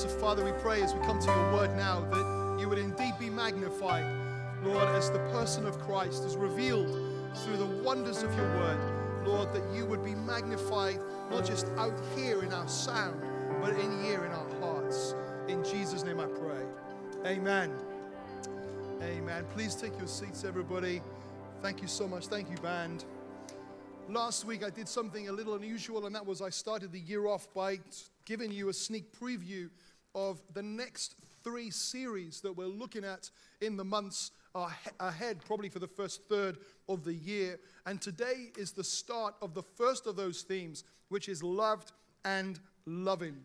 So, Father, we pray as we come to your word now that you would indeed be magnified, Lord, as the person of Christ is revealed through the wonders of your word. Lord, that you would be magnified not just out here in our sound, but in here in our hearts. In Jesus' name I pray. Amen. Amen. Please take your seats, everybody. Thank you so much. Thank you, band. Last week I did something a little unusual, and that was I started the year off by giving you a sneak preview of the next three series that we're looking at in the months ahead, probably for the first third of the year. And today is the start of the first of those themes, which is loved and loving.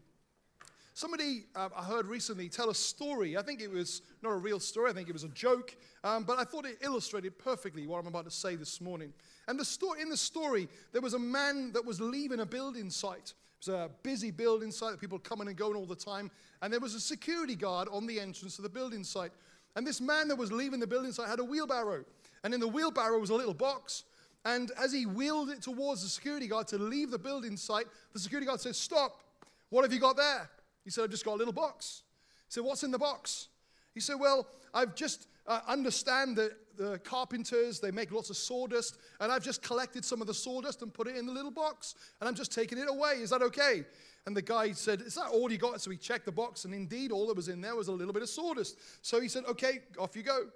Somebody uh, I heard recently tell a story. I think it was not a real story, I think it was a joke, um, but I thought it illustrated perfectly what I'm about to say this morning. And the story, in the story, there was a man that was leaving a building site. It was a busy building site people coming and going all the time. And there was a security guard on the entrance to the building site. And this man that was leaving the building site had a wheelbarrow. And in the wheelbarrow was a little box. And as he wheeled it towards the security guard to leave the building site, the security guard said, Stop. What have you got there? He said, I've just got a little box. He said, What's in the box? He said, Well, I've just uh, understand that the carpenters, they make lots of sawdust, and I've just collected some of the sawdust and put it in the little box, and I'm just taking it away. Is that okay? And the guy said, Is that all you got? So he checked the box, and indeed, all that was in there was a little bit of sawdust. So he said, Okay, off you go.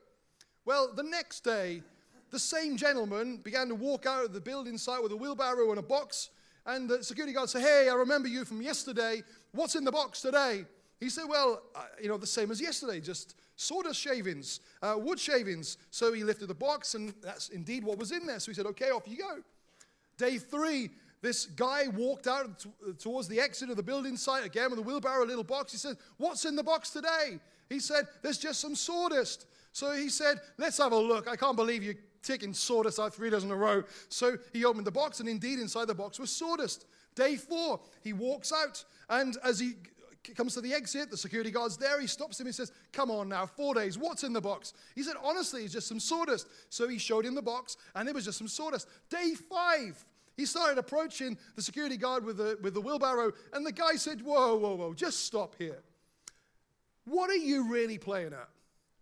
Well, the next day, the same gentleman began to walk out of the building site with a wheelbarrow and a box, and the security guard said, Hey, I remember you from yesterday. What's in the box today? He said, Well, uh, you know, the same as yesterday, just sawdust shavings, uh, wood shavings. So he lifted the box, and that's indeed what was in there. So he said, Okay, off you go. Day three, this guy walked out t- towards the exit of the building site again with a wheelbarrow, a little box. He said, What's in the box today? He said, There's just some sawdust. So he said, Let's have a look. I can't believe you're taking sawdust out three days in a row. So he opened the box, and indeed inside the box was sawdust. Day four, he walks out, and as he comes to the exit. The security guard's there. He stops him He says, Come on now, four days. What's in the box? He said, Honestly, it's just some sawdust. So he showed him the box, and it was just some sawdust. Day five, he started approaching the security guard with the, with the wheelbarrow, and the guy said, Whoa, whoa, whoa, just stop here. What are you really playing at?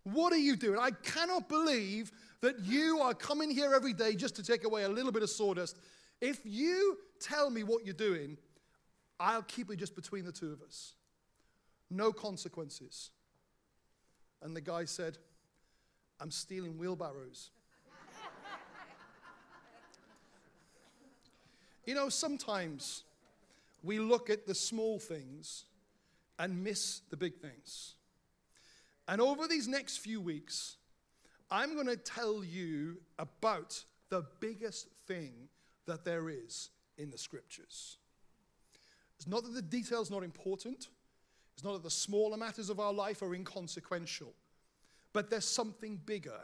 What are you doing? I cannot believe that you are coming here every day just to take away a little bit of sawdust. If you tell me what you're doing, I'll keep it just between the two of us no consequences. And the guy said, I'm stealing wheelbarrows. you know, sometimes we look at the small things and miss the big things. And over these next few weeks, I'm going to tell you about the biggest thing that there is in the scriptures. It's not that the detail's not important. It's not that the smaller matters of our life are inconsequential, but there's something bigger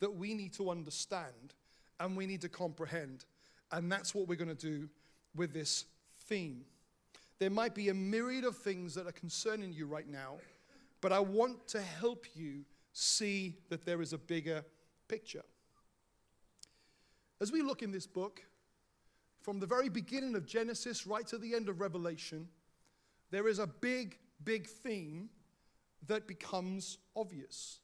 that we need to understand and we need to comprehend. And that's what we're going to do with this theme. There might be a myriad of things that are concerning you right now, but I want to help you see that there is a bigger picture. As we look in this book, from the very beginning of Genesis right to the end of Revelation, there is a big big theme that becomes obvious.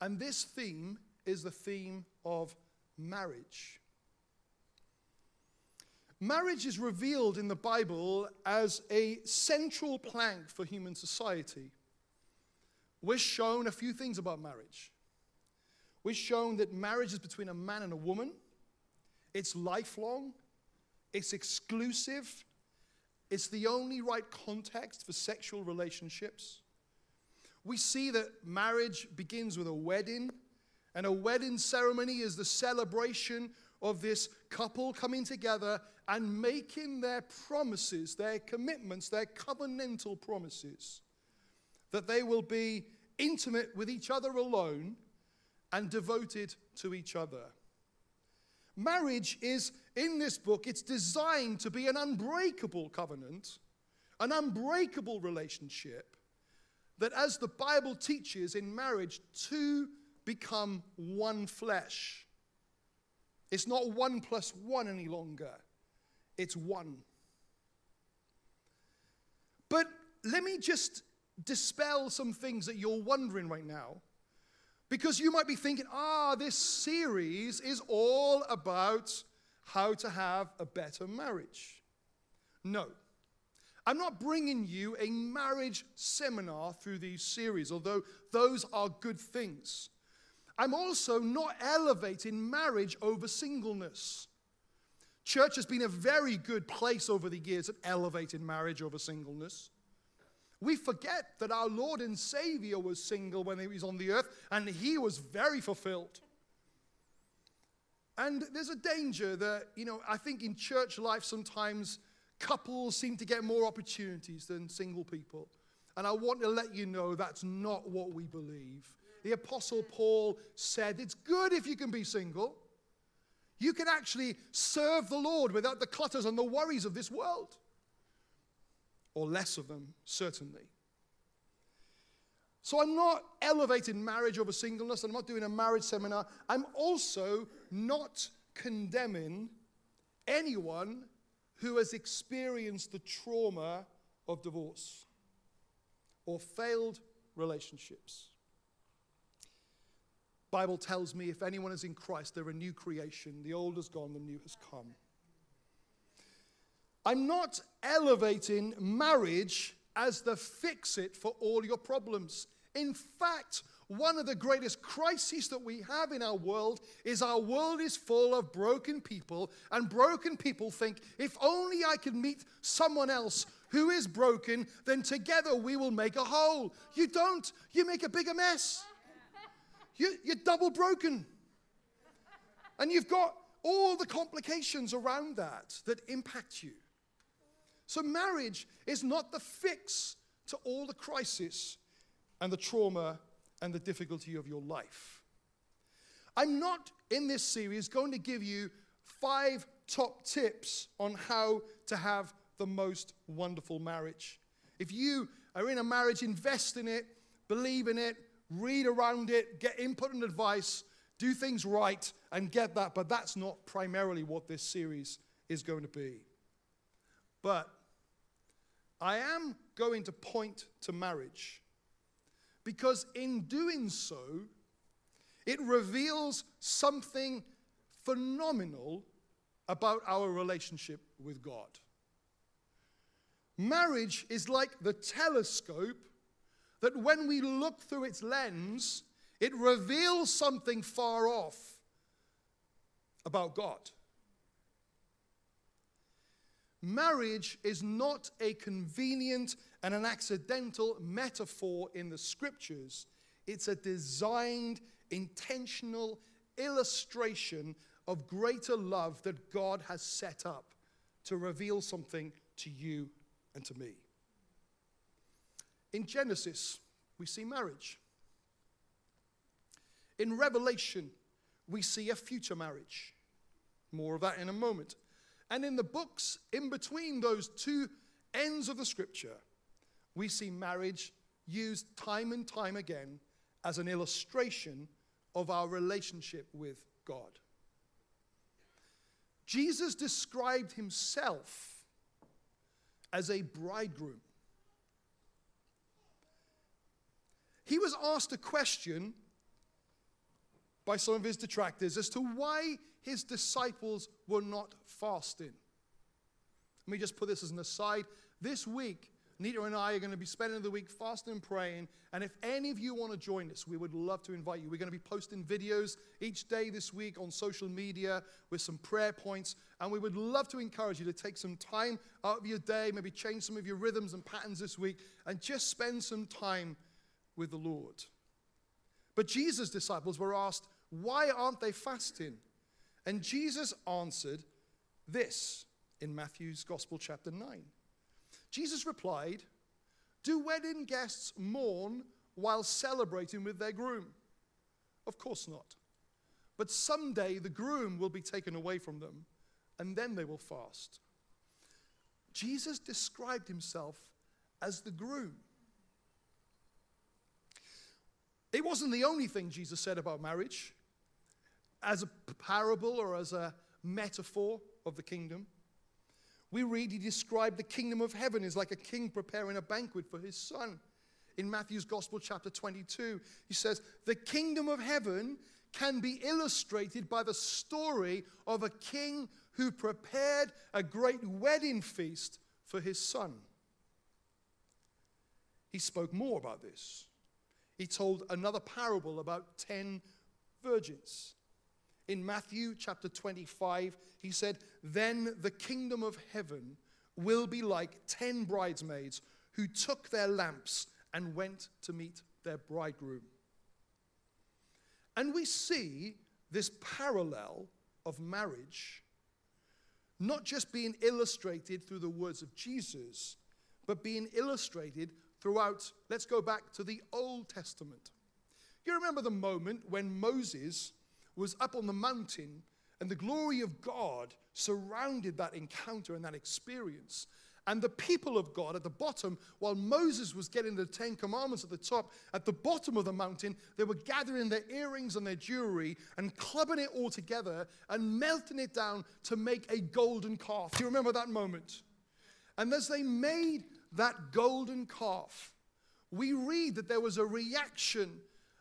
And this theme is the theme of marriage. Marriage is revealed in the Bible as a central plank for human society. We're shown a few things about marriage. We're shown that marriage is between a man and a woman, it's lifelong, it's exclusive, it's the only right context for sexual relationships. We see that marriage begins with a wedding, and a wedding ceremony is the celebration of this couple coming together and making their promises, their commitments, their covenantal promises, that they will be intimate with each other alone and devoted to each other. Marriage is, in this book, it's designed to be an unbreakable covenant, an unbreakable relationship, that as the Bible teaches in marriage, two become one flesh. It's not one plus one any longer, it's one. But let me just dispel some things that you're wondering right now. Because you might be thinking, ah, this series is all about how to have a better marriage. No. I'm not bringing you a marriage seminar through these series, although those are good things. I'm also not elevating marriage over singleness. Church has been a very good place over the years at elevating marriage over singleness. We forget that our Lord and Savior was single when he was on the earth, and he was very fulfilled. And there's a danger that, you know, I think in church life sometimes couples seem to get more opportunities than single people. And I want to let you know that's not what we believe. The Apostle Paul said it's good if you can be single. You can actually serve the Lord without the clutters and the worries of this world or less of them, certainly. So I'm not elevating marriage over singleness, I'm not doing a marriage seminar. I'm also not condemning anyone who has experienced the trauma of divorce or failed relationships. Bible tells me if anyone is in Christ, they're a new creation. The old has gone, the new has come. I'm not elevating marriage as the fix it for all your problems. In fact, one of the greatest crises that we have in our world is our world is full of broken people, and broken people think, if only I can meet someone else who is broken, then together we will make a whole. You don't, you make a bigger mess. You, you're double broken. And you've got all the complications around that that impact you. So, marriage is not the fix to all the crisis and the trauma and the difficulty of your life. I'm not in this series going to give you five top tips on how to have the most wonderful marriage. If you are in a marriage, invest in it, believe in it, read around it, get input and advice, do things right, and get that. But that's not primarily what this series is going to be. But I am going to point to marriage because in doing so, it reveals something phenomenal about our relationship with God. Marriage is like the telescope that when we look through its lens, it reveals something far off about God. Marriage is not a convenient and an accidental metaphor in the scriptures, it's a designed, intentional illustration of greater love that God has set up to reveal something to you and to me. In Genesis, we see marriage. In Revelation, we see a future marriage. More of that in a moment. And in the books in between those two ends of the scripture, we see marriage used time and time again as an illustration of our relationship with God. Jesus described himself as a bridegroom. He was asked a question by some of his detractors as to why his disciples were not fasting. Let me just put this as an aside. This week, Nita and I are going to be spending the week fasting and praying. And if any of you want to join us, we would love to invite you. We're going to be posting videos each day this week on social media with some prayer points. And we would love to encourage you to take some time out of your day, maybe change some of your rhythms and patterns this week, and just spend some time with the Lord. But Jesus' disciples were asked, why aren't they fasting? And Jesus answered this in Matthew's Gospel, chapter 9. Jesus replied, Do wedding guests mourn while celebrating with their groom? Of course not. But someday the groom will be taken away from them, and then they will fast. Jesus described himself as the groom. It wasn't the only thing Jesus said about marriage as a parable or as a metaphor of the kingdom. We read he described the kingdom of heaven as like a king preparing a banquet for his son. In Matthew's Gospel, chapter 22, he says, The kingdom of heaven can be illustrated by the story of a king who prepared a great wedding feast for his son. He spoke more about this. He told another parable about 10 virgins. In Matthew chapter 25, he said, Then the kingdom of heaven will be like 10 bridesmaids who took their lamps and went to meet their bridegroom. And we see this parallel of marriage not just being illustrated through the words of Jesus, but being illustrated throughout, let's go back to the Old Testament. You remember the moment when Moses was up on the mountain and the glory of God surrounded that encounter and that experience. And the people of God at the bottom, while Moses was getting the Ten Commandments at the top, at the bottom of the mountain, they were gathering their earrings and their jewelry and clubbing it all together and melting it down to make a golden calf. Do you remember that moment? And as they made that golden calf, we read that there was a reaction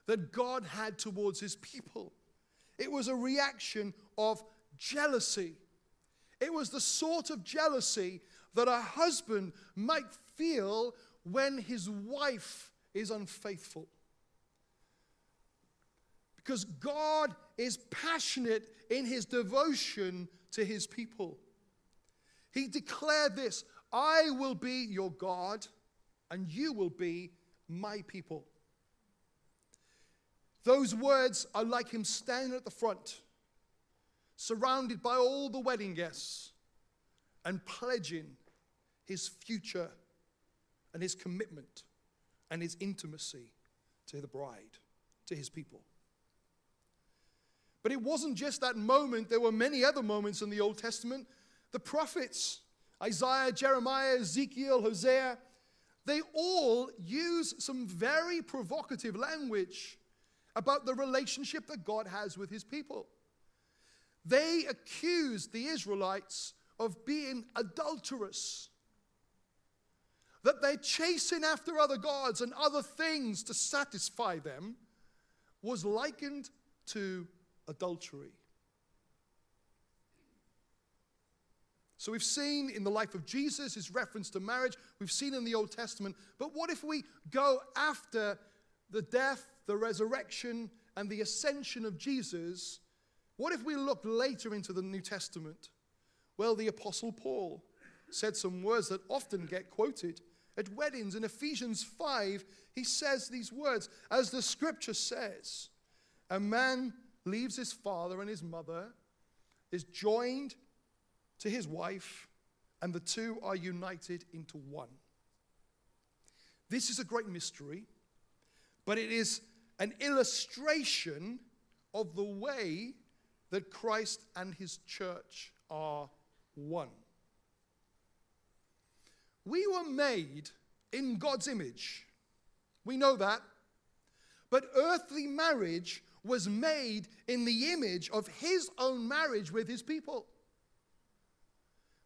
that God had towards his people. It was a reaction of jealousy. It was the sort of jealousy that a husband might feel when his wife is unfaithful. Because God is passionate in his devotion to his people. He declared this I will be your God, and you will be my people. Those words are like him standing at the front, surrounded by all the wedding guests, and pledging his future and his commitment and his intimacy to the bride, to his people. But it wasn't just that moment, there were many other moments in the Old Testament. The prophets, Isaiah, Jeremiah, Ezekiel, Hosea, they all use some very provocative language about the relationship that God has with his people. They accused the Israelites of being adulterous, that they're chasing after other gods and other things to satisfy them, was likened to adultery. So we've seen in the life of Jesus his reference to marriage, we've seen in the Old Testament, but what if we go after the death, the resurrection, and the ascension of Jesus? What if we look later into the New Testament? Well, the Apostle Paul said some words that often get quoted. At weddings in Ephesians 5, he says these words As the scripture says, a man leaves his father and his mother, is joined to his wife, and the two are united into one. This is a great mystery, but it is an illustration of the way that Christ and his church are one. We were made in God's image. We know that. But earthly marriage was made in the image of his own marriage with his people.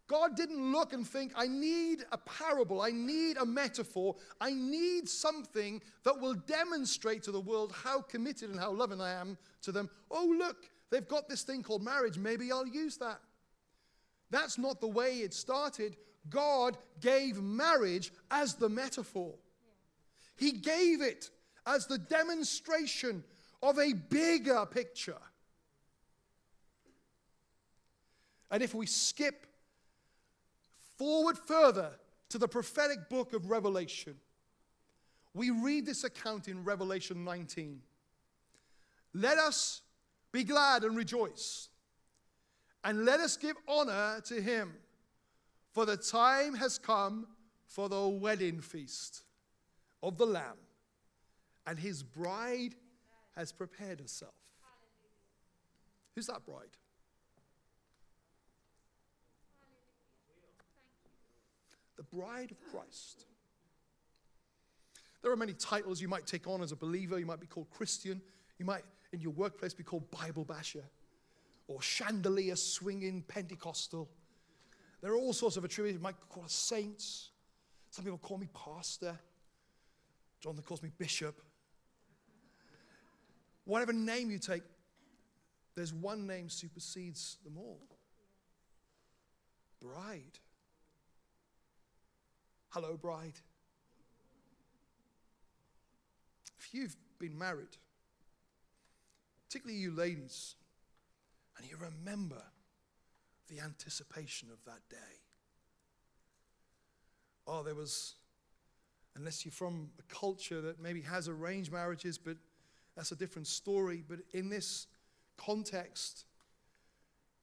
God didn't look and think, I need a parable, I need a metaphor, I need something that will demonstrate to the world how committed and how loving I am to them. Oh, look, they've got this thing called marriage, maybe I'll use that. That's not the way it started. God gave marriage as the metaphor, He gave it as the demonstration of a bigger picture. And if we skip forward further to the prophetic book of Revelation, we read this account in Revelation 19. Let us be glad and rejoice, and let us give honor to him, for the time has come for the wedding feast of the Lamb, and his bride has prepared herself. Who's that bride? Bride of Christ. There are many titles you might take on as a believer. You might be called Christian. You might, in your workplace, be called Bible basher or chandelier swinging Pentecostal. there are all sorts of attributes. You might call us saints. Some people call me pastor. Jonathan calls me bishop. Whatever name you take, there's one name supersedes them all bride. Hello, bride. If you've been married, particularly you ladies, and you remember the anticipation of that day. Oh, there was, unless you're from a culture that maybe has arranged marriages, but that's a different story. But in this context,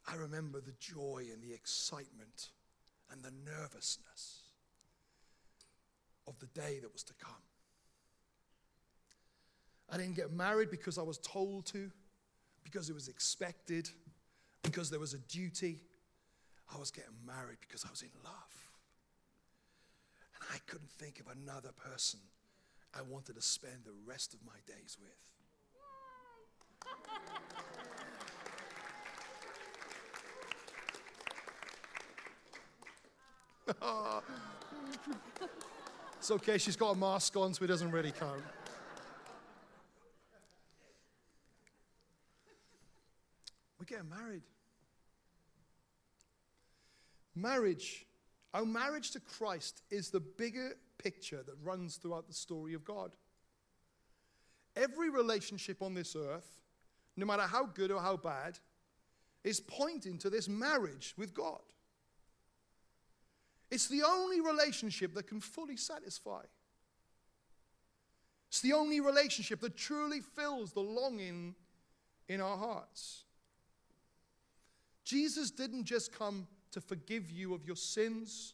I remember the joy and the excitement and the nervousness of the day that was to come. I didn't get married because I was told to, because it was expected, because there was a duty. I was getting married because I was in love. And I couldn't think of another person I wanted to spend the rest of my days with. Ah. It's okay, she's got a mask on, so it doesn't really count. We're getting married. Marriage, our marriage to Christ is the bigger picture that runs throughout the story of God. Every relationship on this earth, no matter how good or how bad, is pointing to this marriage with God. It's the only relationship that can fully satisfy. It's the only relationship that truly fills the longing in our hearts. Jesus didn't just come to forgive you of your sins,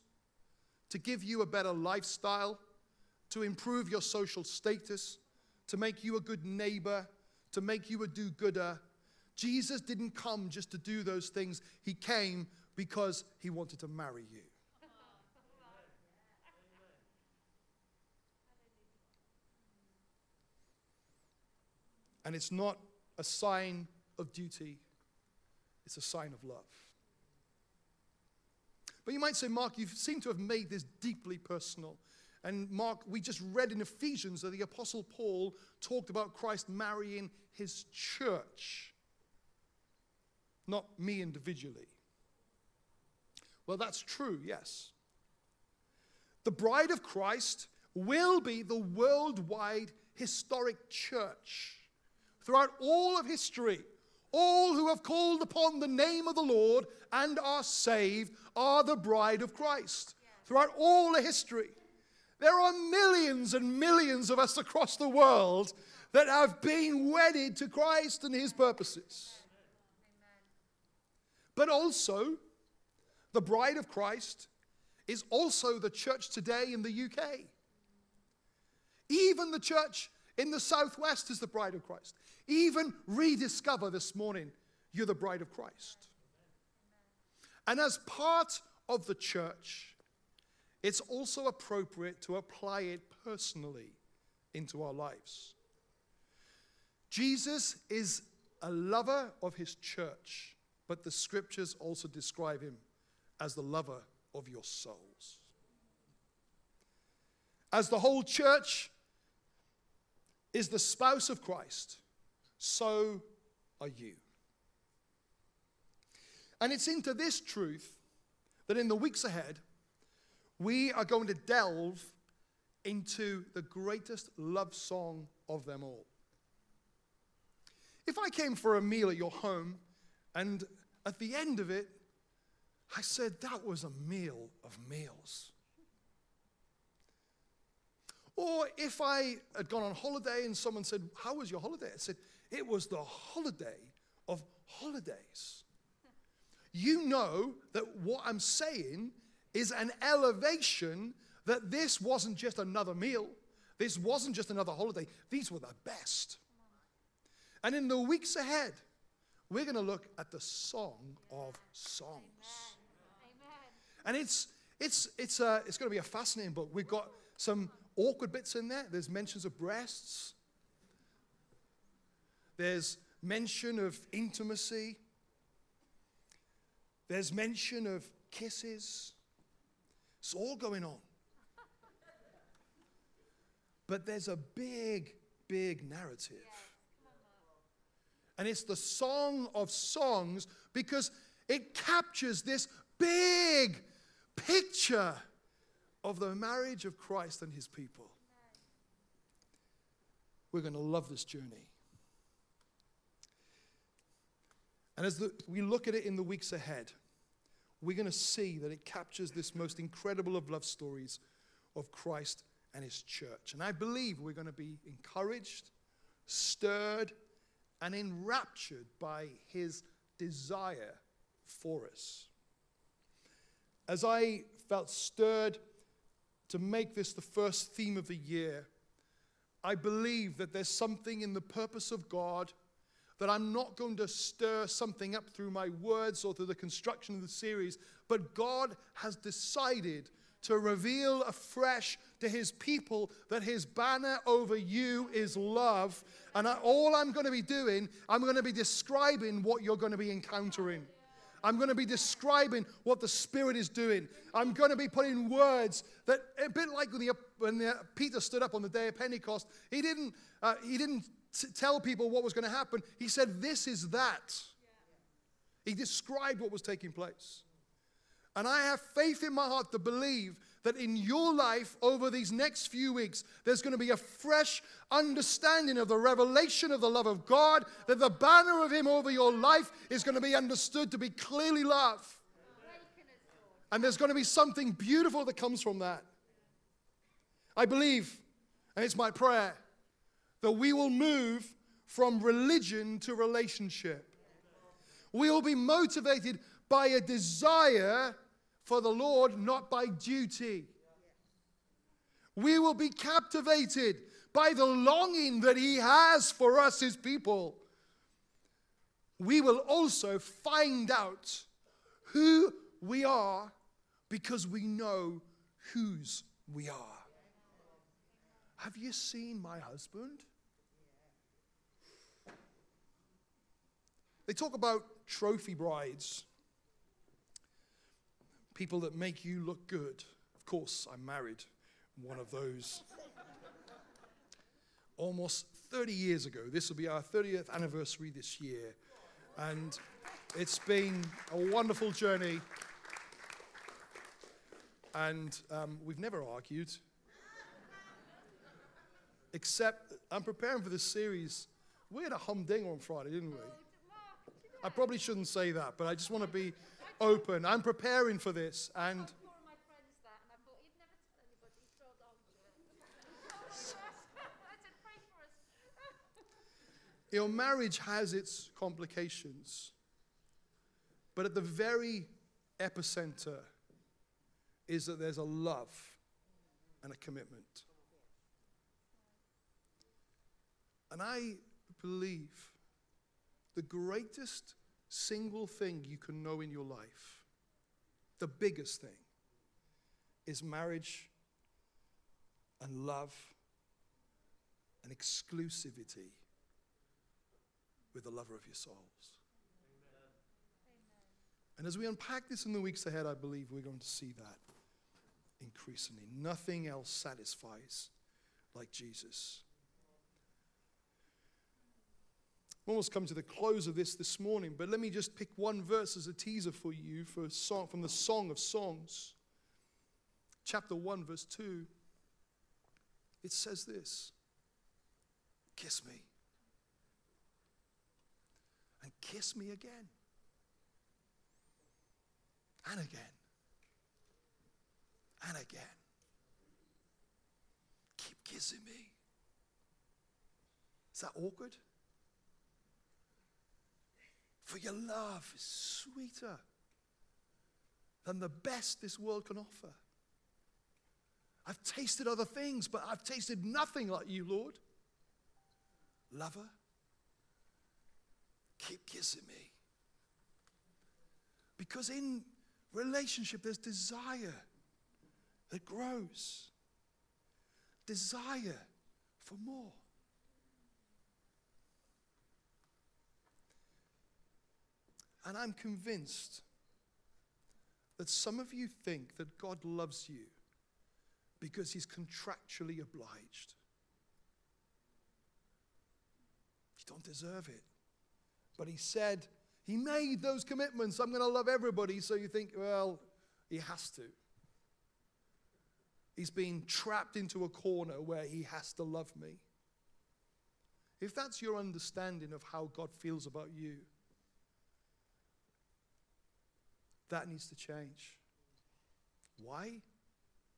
to give you a better lifestyle, to improve your social status, to make you a good neighbor, to make you a do gooder. Jesus didn't come just to do those things, He came because He wanted to marry you. And it's not a sign of duty, it's a sign of love. But you might say, Mark, you seem to have made this deeply personal. And Mark, we just read in Ephesians that the Apostle Paul talked about Christ marrying his church, not me individually. Well, that's true, yes. The bride of Christ will be the worldwide historic church throughout all of history. All who have called upon the name of the Lord and are saved are the bride of Christ. Throughout all the history, there are millions and millions of us across the world that have been wedded to Christ and his purposes. But also, the bride of Christ is also the church today in the UK. Even the church in the southwest is the bride of Christ. Even rediscover this morning, you're the bride of Christ. And as part of the church, it's also appropriate to apply it personally into our lives. Jesus is a lover of his church, but the scriptures also describe him as the lover of your souls. As the whole church is the spouse of Christ, so are you. And it's into this truth that in the weeks ahead, we are going to delve into the greatest love song of them all. If I came for a meal at your home and at the end of it, I said, that was a meal of meals. Or if I had gone on holiday and someone said, How was your holiday? I said, It was the holiday of holidays. You know that what I'm saying is an elevation that this wasn't just another meal, this wasn't just another holiday, these were the best. And in the weeks ahead, we're going to look at the Song of Songs. Amen. And it's, it's, it's, uh, it's going to be a fascinating book. We've got some awkward bits in there. There's mentions of breasts, there's mention of intimacy, there's mention of kisses. It's all going on. But there's a big, big narrative. And it's the song of songs because it captures this big picture of the marriage of Christ and his people. We're going to love this journey. And as the, we look at it in the weeks ahead, we're going to see that it captures this most incredible of love stories of Christ and his church. And I believe we're going to be encouraged, stirred, and enraptured by his desire for us. As I felt stirred to make this the first theme of the year, I believe that there's something in the purpose of God that I'm not going to stir something up through my words or through the construction of the series, but God has decided to reveal afresh to his people that his banner over you is love. And all I'm going to be doing, I'm going to be describing what you're going to be encountering. I'm going to be describing what the Spirit is doing. I'm going to be putting words that, a bit like when, the, when the, Peter stood up on the day of Pentecost, he didn't, uh, he didn't t- tell people what was going to happen. He said, This is that. He described what was taking place. And I have faith in my heart to believe that in your life over these next few weeks, there's going to be a fresh understanding of the revelation of the love of God, that the banner of Him over your life is going to be understood to be clearly love. And there's going to be something beautiful that comes from that. I believe, and it's my prayer, that we will move from religion to relationship. We will be motivated by a desire for the Lord, not by duty. We will be captivated by the longing that He has for us, His people. We will also find out who we are because we know whose we are. Have you seen my husband? They talk about trophy brides people that make you look good. Of course, I'm married, one of those. Almost 30 years ago, this will be our 30th anniversary this year. And it's been a wonderful journey. And um, we've never argued. Except, I'm preparing for this series. We had a humdinger on Friday, didn't we? I probably shouldn't say that, but I just want to be open. I'm preparing for this. And Your marriage has its complications, but at the very epicenter is that there's a love and a commitment. And I believe the greatest single thing you can know in your life, the biggest thing, is marriage and love and exclusivity with the lover of your souls. And as we unpack this in the weeks ahead, I believe we're going to see that increasingly. Nothing else satisfies like Jesus. Almost come to the close of this this morning, but let me just pick one verse as a teaser for you for song, from the Song of Songs, chapter 1, verse 2. It says this Kiss me. And kiss me again. And again. And again. Keep kissing me. Is that awkward? For your love is sweeter than the best this world can offer. I've tasted other things, but I've tasted nothing like you, Lord. Lover, keep kissing me. Because in relationship, there's desire that grows, desire for more. And I'm convinced that some of you think that God loves you because he's contractually obliged. You don't deserve it. But he said, he made those commitments. I'm going to love everybody. So you think, well, he has to. He's been trapped into a corner where he has to love me. If that's your understanding of how God feels about you, that needs to change. Why?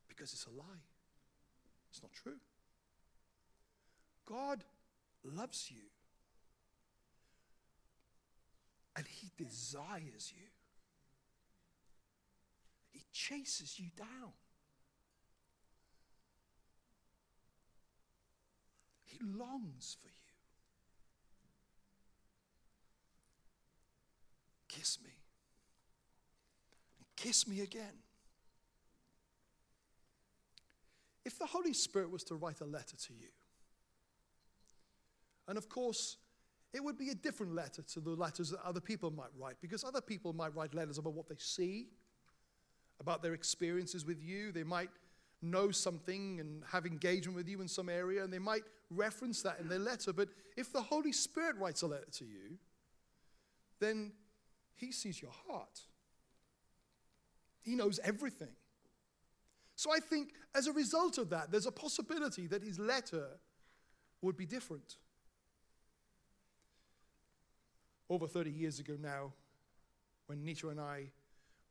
Because it's a lie. It's not true. God loves you. And he desires you. He chases you down. He longs for you. Kiss me. Kiss me again. If the Holy Spirit was to write a letter to you, and of course, it would be a different letter to the letters that other people might write, because other people might write letters about what they see, about their experiences with you. They might know something and have engagement with you in some area, and they might reference that in their letter. But if the Holy Spirit writes a letter to you, then He sees your heart, He knows everything. So I think as a result of that, there's a possibility that His letter would be different over 30 years ago now, when Nita and I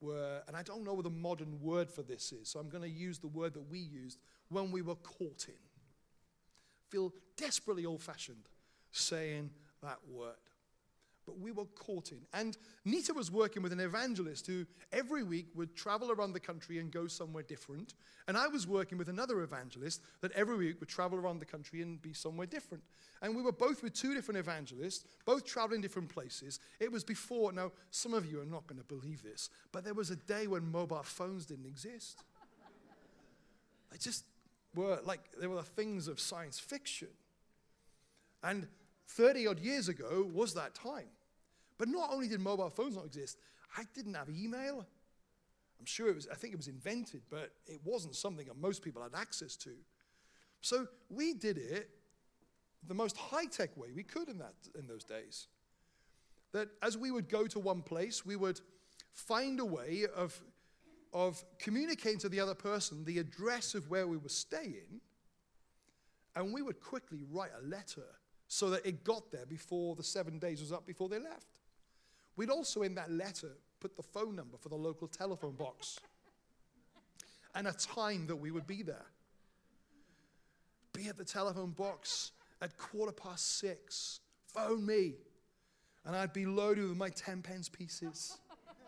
were, and I don't know what the modern word for this is, so I'm going to use the word that we used when we were caught in. Feel desperately old fashioned saying that word but we were courting. And Nita was working with an evangelist who every week would travel around the country and go somewhere different. And I was working with another evangelist that every week would travel around the country and be somewhere different. And we were both with two different evangelists, both traveling different places. It was before, now, some of you are not going to believe this, but there was a day when mobile phones didn't exist. They just were like, they were the things of science fiction. And 30 odd years ago was that time. But not only did mobile phones not exist, I didn't have email. I'm sure it was, I think it was invented, but it wasn't something that most people had access to. So we did it the most high tech way we could in, that, in those days. That as we would go to one place, we would find a way of, of communicating to the other person the address of where we were staying, and we would quickly write a letter so that it got there before the seven days was up before they left. We'd also, in that letter, put the phone number for the local telephone box and a time that we would be there. Be at the telephone box at quarter past six. Phone me. And I'd be loaded with my 10 pence pieces,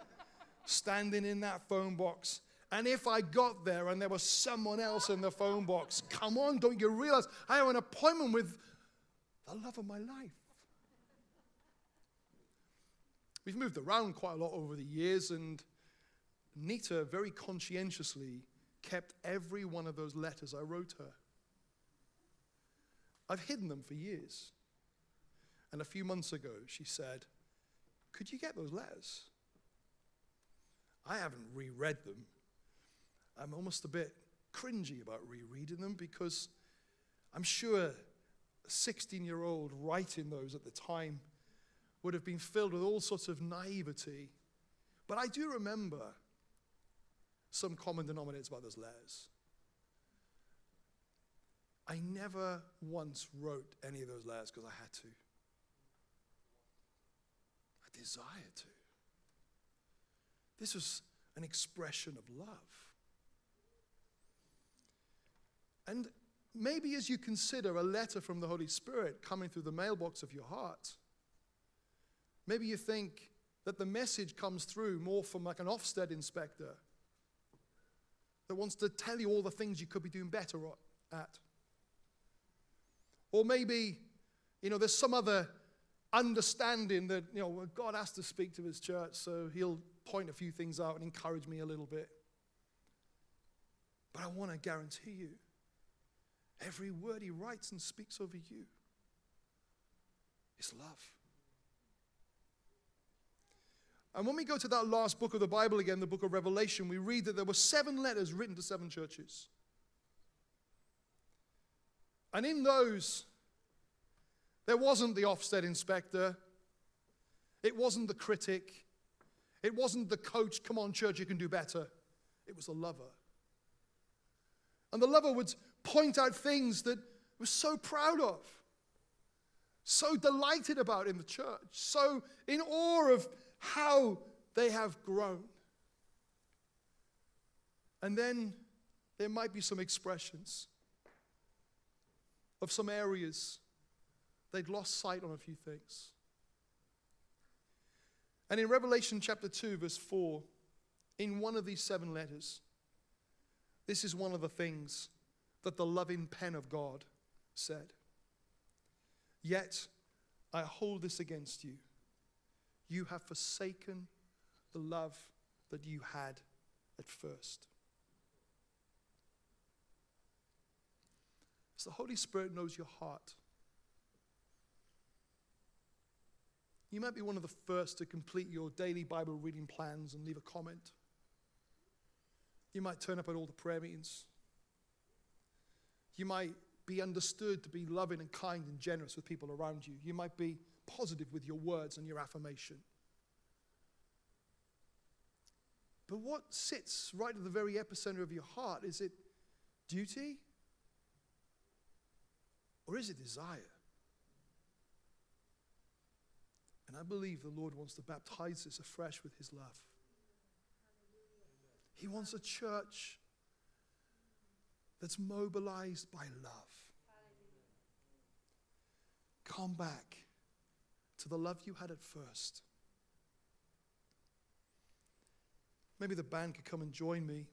standing in that phone box. And if I got there and there was someone else in the phone box, come on, don't you realize I have an appointment with the love of my life? We've moved around quite a lot over the years, and Nita very conscientiously kept every one of those letters I wrote her. I've hidden them for years. And a few months ago, she said, Could you get those letters? I haven't reread them. I'm almost a bit cringy about rereading them because I'm sure 16 year old writing those at the time would have been filled with all sorts of naivety. But I do remember some common denominators about those letters. I never once wrote any of those letters because I had to. I desired to. This was an expression of love. And maybe as you consider a letter from the Holy Spirit coming through the mailbox of your heart, Maybe you think that the message comes through more from like an Ofsted inspector that wants to tell you all the things you could be doing better at. Or maybe, you know, there's some other understanding that, you know, God has to speak to his church, so he'll point a few things out and encourage me a little bit. But I want to guarantee you, every word he writes and speaks over you is love. And when we go to that last book of the Bible again, the book of Revelation, we read that there were seven letters written to seven churches. And in those, there wasn't the Ofsted inspector, it wasn't the critic, it wasn't the coach, come on, church, you can do better. It was the lover. And the lover would point out things that was so proud of, so delighted about in the church, so in awe of how they have grown. And then there might be some expressions of some areas they'd lost sight on a few things. And in Revelation chapter 2, verse 4, in one of these seven letters, this is one of the things that the loving pen of God said. Yet I hold this against you you have forsaken the love that you had at first. As the Holy Spirit knows your heart, you might be one of the first to complete your daily Bible reading plans and leave a comment. You might turn up at all the prayer meetings. You might be understood to be loving and kind and generous with people around you. You might be positive with your words and your affirmation. But what sits right at the very epicenter of your heart? Is it duty? Or is it desire? And I believe the Lord wants to baptize us afresh with His love. He wants a church that's mobilized by love. Come back to the love you had at first. Maybe the band could come and join me.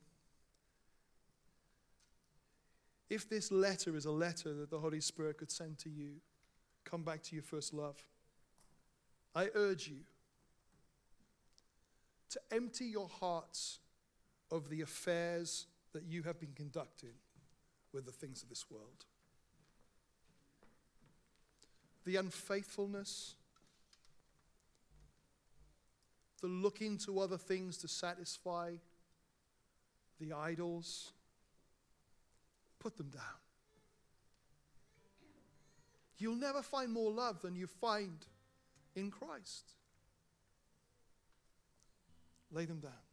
If this letter is a letter that the Holy Spirit could send to you, come back to your first love. I urge you to empty your hearts of the affairs that you have been conducting with the things of this world. The unfaithfulness, the looking to other things to satisfy, the idols, put them down. You'll never find more love than you find in Christ. Lay them down.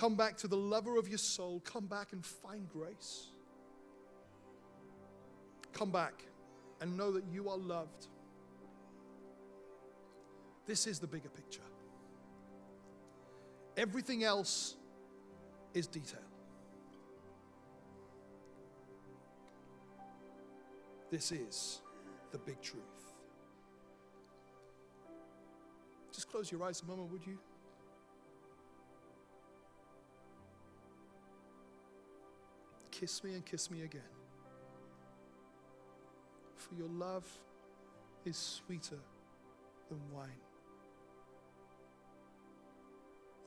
Come back to the lover of your soul. Come back and find grace. Come back and know that you are loved. This is the bigger picture. Everything else is detail. This is the big truth. Just close your eyes a moment, would you? Kiss me and kiss me again. For your love is sweeter than wine.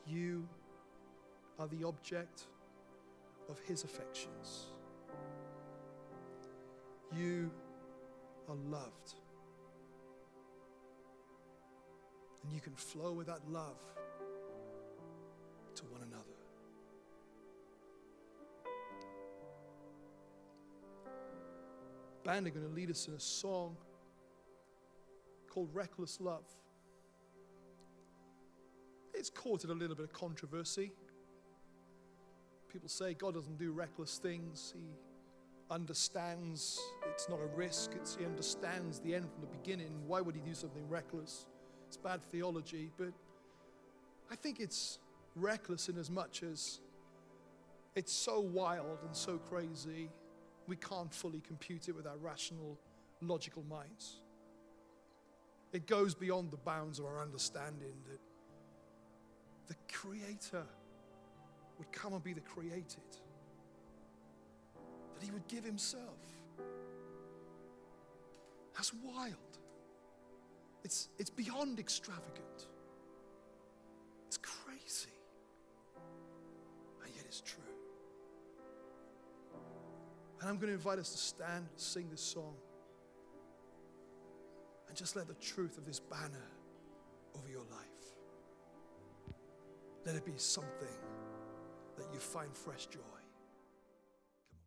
You are the object of his affections. You are loved. And you can flow with that love to one another. Band are going to lead us in a song called Reckless Love. It's courted a little bit of controversy. People say God doesn't do reckless things. He understands it's not a risk, it's, he understands the end from the beginning. Why would he do something reckless? It's bad theology, but I think it's reckless in as much as it's so wild and so crazy, we can't fully compute it with our rational, logical minds. It goes beyond the bounds of our understanding that the Creator would come and be the created, that He would give Himself. That's wild. It's, it's beyond extravagant. It's crazy. And yet it's true. And I'm going to invite us to stand sing this song. And just let the truth of this banner over your life. Let it be something that you find fresh joy.